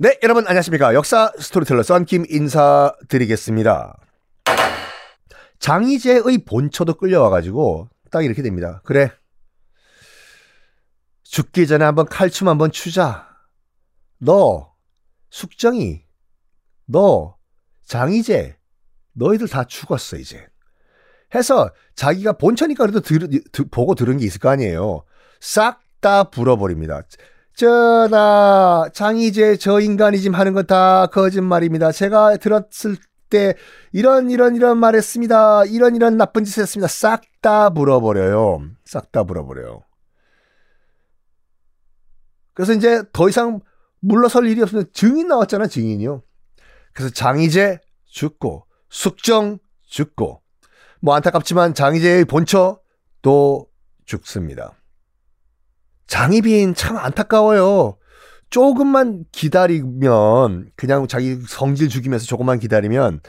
네, 여러분 안녕하십니까. 역사 스토리텔러 썬킴 인사드리겠습니다. 장희재의 본처도 끌려와가지고 딱 이렇게 됩니다. 그래. 죽기 전에 한번 칼춤 한번 추자. 너, 숙정이, 너, 장희재, 너희들 다 죽었어, 이제. 해서 자기가 본처니까 그래도 들, 보고 들은 게 있을 거 아니에요. 싹 다 불어버립니다. 전하 장이제 저 인간이 지금 하는 건 다 거짓말입니다. 제가 들었을 때 이런 이런 이런 말 했습니다. 이런 이런 나쁜 짓 했습니다. 싹다 불어버려요. 싹다 불어버려요. 그래서 이제 더 이상 물러설 일이 없으면 증인 나왔잖아 증인이요. 그래서 장이제 죽고 숙정 죽고 뭐 안타깝지만 장이제의 본처 또 죽습니다. 장희빈 참 안타까워요. 조금만 기다리면 그냥 자기 성질 죽이면서 조금만 기다리면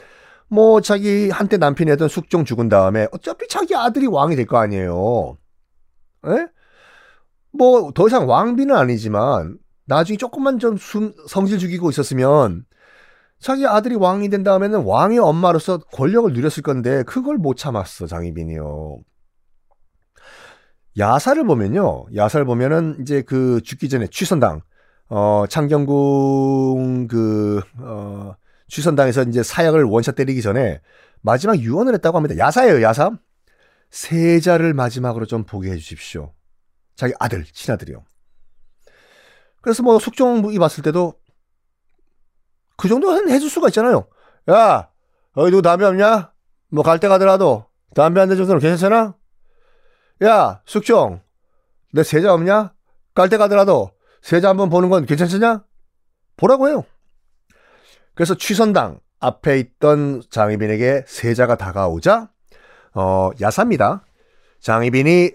뭐 자기 한때 남편이 했던 숙종 죽은 다음에 어차피 자기 아들이 왕이 될 거 아니에요. 에? 뭐 더 이상 왕비는 아니지만 나중에 조금만 좀 숨, 성질 죽이고 있었으면 자기 아들이 왕이 된 다음에는 왕의 엄마로서 권력을 누렸을 건데 그걸 못 참았어 장희빈이요. 야사를 보면요. 야사를 보면은 이제 그 죽기 전에 취선당 어 창경궁 그 어 취선당에서 이제 사약을 원샷 때리기 전에 마지막 유언을 했다고 합니다. 야사예요, 야사. 세자를 마지막으로 좀 보게 해 주십시오. 자기 아들, 친아들이요. 그래서 뭐 숙종이 봤을 때도 그 정도는 해줄 수가 있잖아요. 야, 어디 누구 담배 없냐? 뭐 갈 때 가더라도 담배 한 대 정도는 괜찮잖아? 야, 숙종, 내 세자 없냐? 깔때 가더라도 세자 한번 보는 건 괜찮으냐? 보라고 해요. 그래서 취선당 앞에 있던 장희빈에게 세자가 다가오자, 어, 야사입니다. 장희빈이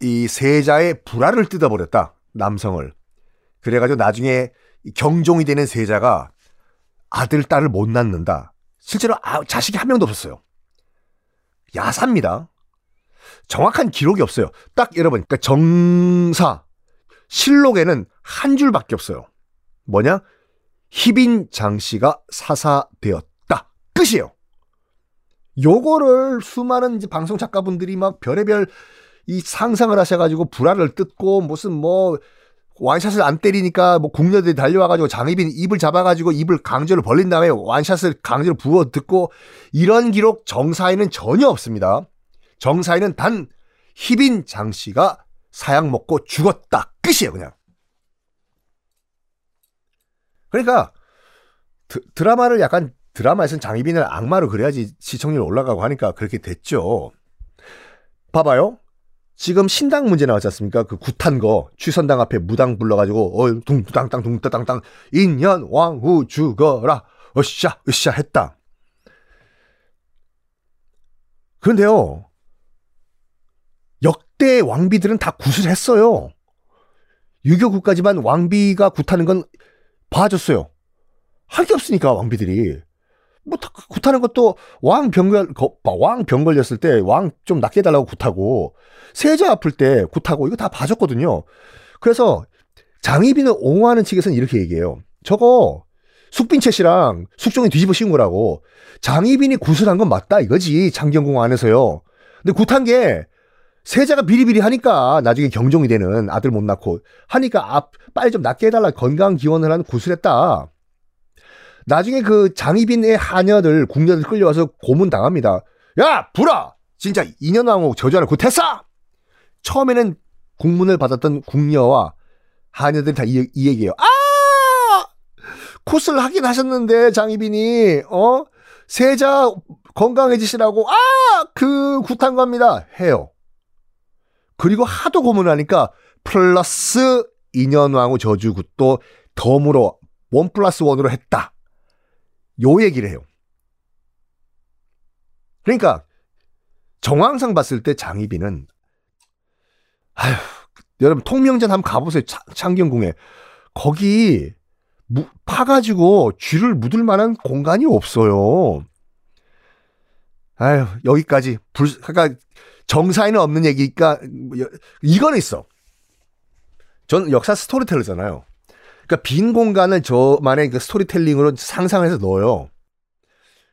이 세자의 불화를 뜯어버렸다. 남성을. 그래가지고 나중에 경종이 되는 세자가 아들, 딸을 못 낳는다. 실제로 아, 자식이 한 명도 없었어요. 야사입니다. 정확한 기록이 없어요. 딱 그러니까 정사 실록에는 한 줄밖에 없어요. 뭐냐? 희빈 장 씨가 사사되었다. 끝이에요. 요거를 수많은 이제 방송 작가분들이 막 별의별 이 상상을 하셔가지고 불화를 뜯고 무슨 뭐 완샷을 안 때리니까 뭐 궁녀들이 달려와가지고 장희빈 입을 잡아가지고 입을 강제로 벌린 다음에 완샷을 강제로 부어 듣고 이런 기록 정사에는 전혀 없습니다. 정사에는 단 희빈 장 씨가 사약 먹고 죽었다. 끝이에요, 그냥. 그러니까 드, 드라마를 약간 드라마에서는 장희빈을 악마로 그래야지 시청률 올라가고 하니까 그렇게 됐죠. 봐봐요. 지금 신당 문제 나왔지 않습니까? 그 굿한 거 취선당 앞에 무당 불러가지고 어 둥땅땅 둥땅땅 인년 왕후 죽어라 으쌰 으쌰 했다. 그런데요 역대 왕비들은 다 굿을 했어요. 유교국까지만 왕비가 굿하는 건 봐줬어요. 할 게 없으니까 왕비들이. 뭐 굿하는 것도 왕 병걸 왕병 걸렸을 때 왕 좀 낫게 해달라고 굿하고 세자 아플 때 굿하고 이거 다 봐줬거든요. 그래서 장희빈을 옹호하는 측에서는 이렇게 얘기해요. 저거 숙빈채 씨랑 숙종이 뒤집어 씌운 거라고. 장희빈이 굿을 한 건 맞다 이거지 장경궁 안에서요. 근데 굿한 게 세자가 비리비리 하니까 나중에 경종이 되는 아들 못 낳고 하니까 아, 빨리 좀 낫게 해달라 건강 기원을 하는 구슬했다. 나중에 그 장희빈의 하녀들 궁녀들 끌려와서 고문 당합니다. 야 불아 진짜 인현왕후 저주하는 굿했어. 처음에는 국문을 받았던 궁녀와 하녀들이 다 이 얘기예요. 아 코스를 하긴 하셨는데 장희빈이 어 세자 건강해지시라고 아그 굿한 겁니다 해요. 그리고 하도 고문하니까 플러스 인현왕후 저주굿도 덤으로 원 플러스 원으로 했다. 요 얘기를 해요. 그러니까 정황상 봤을 때 장희빈은 아휴 여러분 통명전 한번 가보세요 창경궁에 거기 무, 파가지고 쥐를 묻을 만한 공간이 없어요. 아휴 여기까지 불 그러니까 정사에는 없는 얘기니까 이거는 있어. 전 역사 스토리텔러잖아요. 그러니까 빈 공간을 저만의 그 스토리텔링으로 상상해서 넣어요.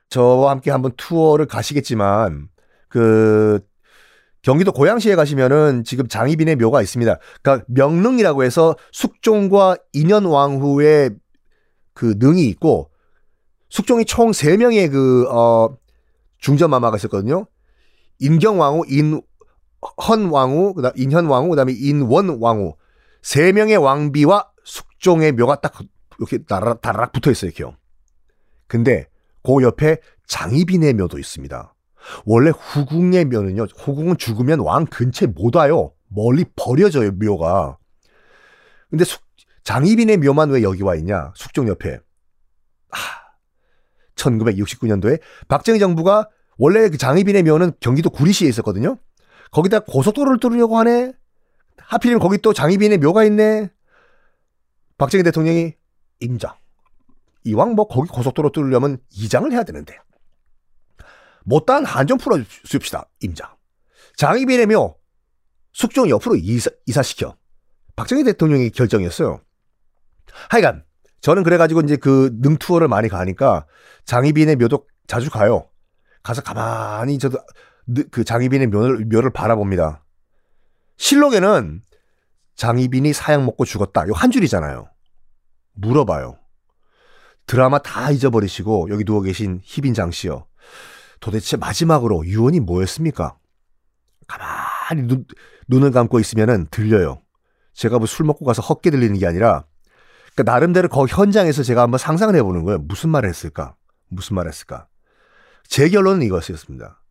저와 함께 한번 투어를 가시겠지만 그 경기도 고양시에 가시면은 지금 장희빈의 묘가 있습니다. 그러니까 명릉이라고 해서 숙종과 인현왕후의 그 능이 있고 숙종이 총 3명의 그, 어, 중전마마가 있었거든요. 인경왕후, 인헌왕후, 그다음 인현왕후, 그다음에 인원왕후. 3명의 왕비와 숙종의 묘가 딱 이렇게 다락, 다락 붙어 있어요, 이렇게요. 근데 그 옆에 장희빈의 묘도 있습니다. 원래 후궁의 묘는요, 후궁은 죽으면 왕 근처에 못 와요. 멀리 버려져요, 묘가. 근데 숙, 장희빈의 묘만 왜 여기 와 있냐? 숙종 옆에. 하, 1969년도에 박정희 정부가 원래 그 장희빈의 묘는 경기도 구리시에 있었거든요. 거기다 고속도로를 뚫으려고 하네. 하필이면 거기 또 장희빈의 묘가 있네. 박정희 대통령이 임장. 이왕 뭐 거기 고속도로 뚫으려면 이장을 해야 되는데. 못다한 한 좀 풀어줍시다. 임장. 장희빈의 묘 숙종 옆으로 이사, 이사시켜. 박정희 대통령의 결정이었어요. 하여간 저는 그래가지고 이제 그 능투어를 많이 가니까 장희빈의 묘도 자주 가요. 가서 가만히 저도 그 장희빈의 묘를, 묘를 바라봅니다. 실록에는 장희빈이 사약 먹고 죽었다. 요 한 줄이잖아요. 물어봐요. 드라마 다 잊어버리시고 여기 누워 계신 희빈장 씨요. 도대체 마지막으로 유언이 뭐였습니까? 가만히 눈, 눈을 감고 있으면은 들려요. 제가 뭐 술 먹고 가서 헛게 들리는 게 아니라 그러니까 나름대로 거 현장에서 제가 한번 상상을 해보는 거예요. 무슨 말을 했을까? 무슨 말을 했을까? 제 결론은 이것이었습니다.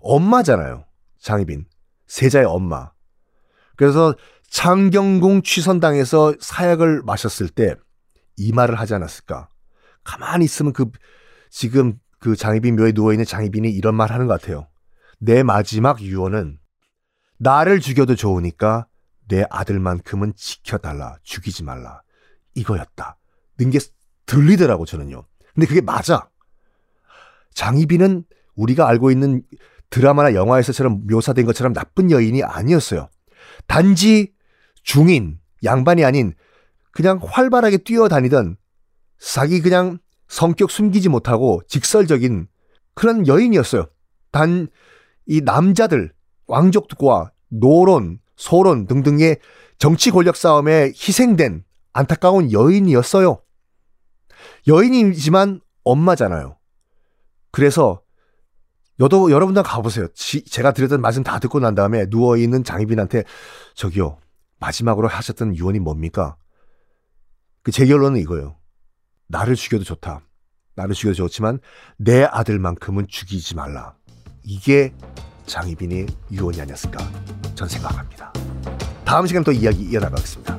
엄마잖아요. 장희빈. 세자의 엄마. 그래서 창경궁 취선당에서 사약을 마셨을 때 이 말을 하지 않았을까? 가만히 있으면 그 지금 그 장희빈 묘에 누워 있는 장희빈이 이런 말 하는 것 같아요. 내 마지막 유언은 나를 죽여도 좋으니까 내 아들만큼은 지켜달라. 죽이지 말라. 이거였다. 는게 들리더라고 저는요. 근데 그게 맞아. 장희빈은 우리가 알고 있는 드라마나 영화에서처럼 묘사된 것처럼 나쁜 여인이 아니었어요. 단지 중인, 양반이 아닌 그냥 활발하게 뛰어다니던 자기 그냥 성격 숨기지 못하고 직설적인 그런 여인이었어요. 단 이 남자들, 왕족과 노론, 소론 등등의 정치 권력 싸움에 희생된 안타까운 여인이었어요. 여인이지만 엄마잖아요. 그래서 여도 여러분들 가보세요. 지, 제가 드렸던 말씀 다 듣고 난 다음에 누워 있는 장희빈한테 저기요 마지막으로 하셨던 유언이 뭡니까? 그 제 결론은 이거예요. 나를 죽여도 좋다. 나를 죽여도 좋지만 내 아들만큼은 죽이지 말라. 이게 장희빈의 유언이 아니었을까 전 생각합니다. 다음 시간 또 이야기 이어나가겠습니다.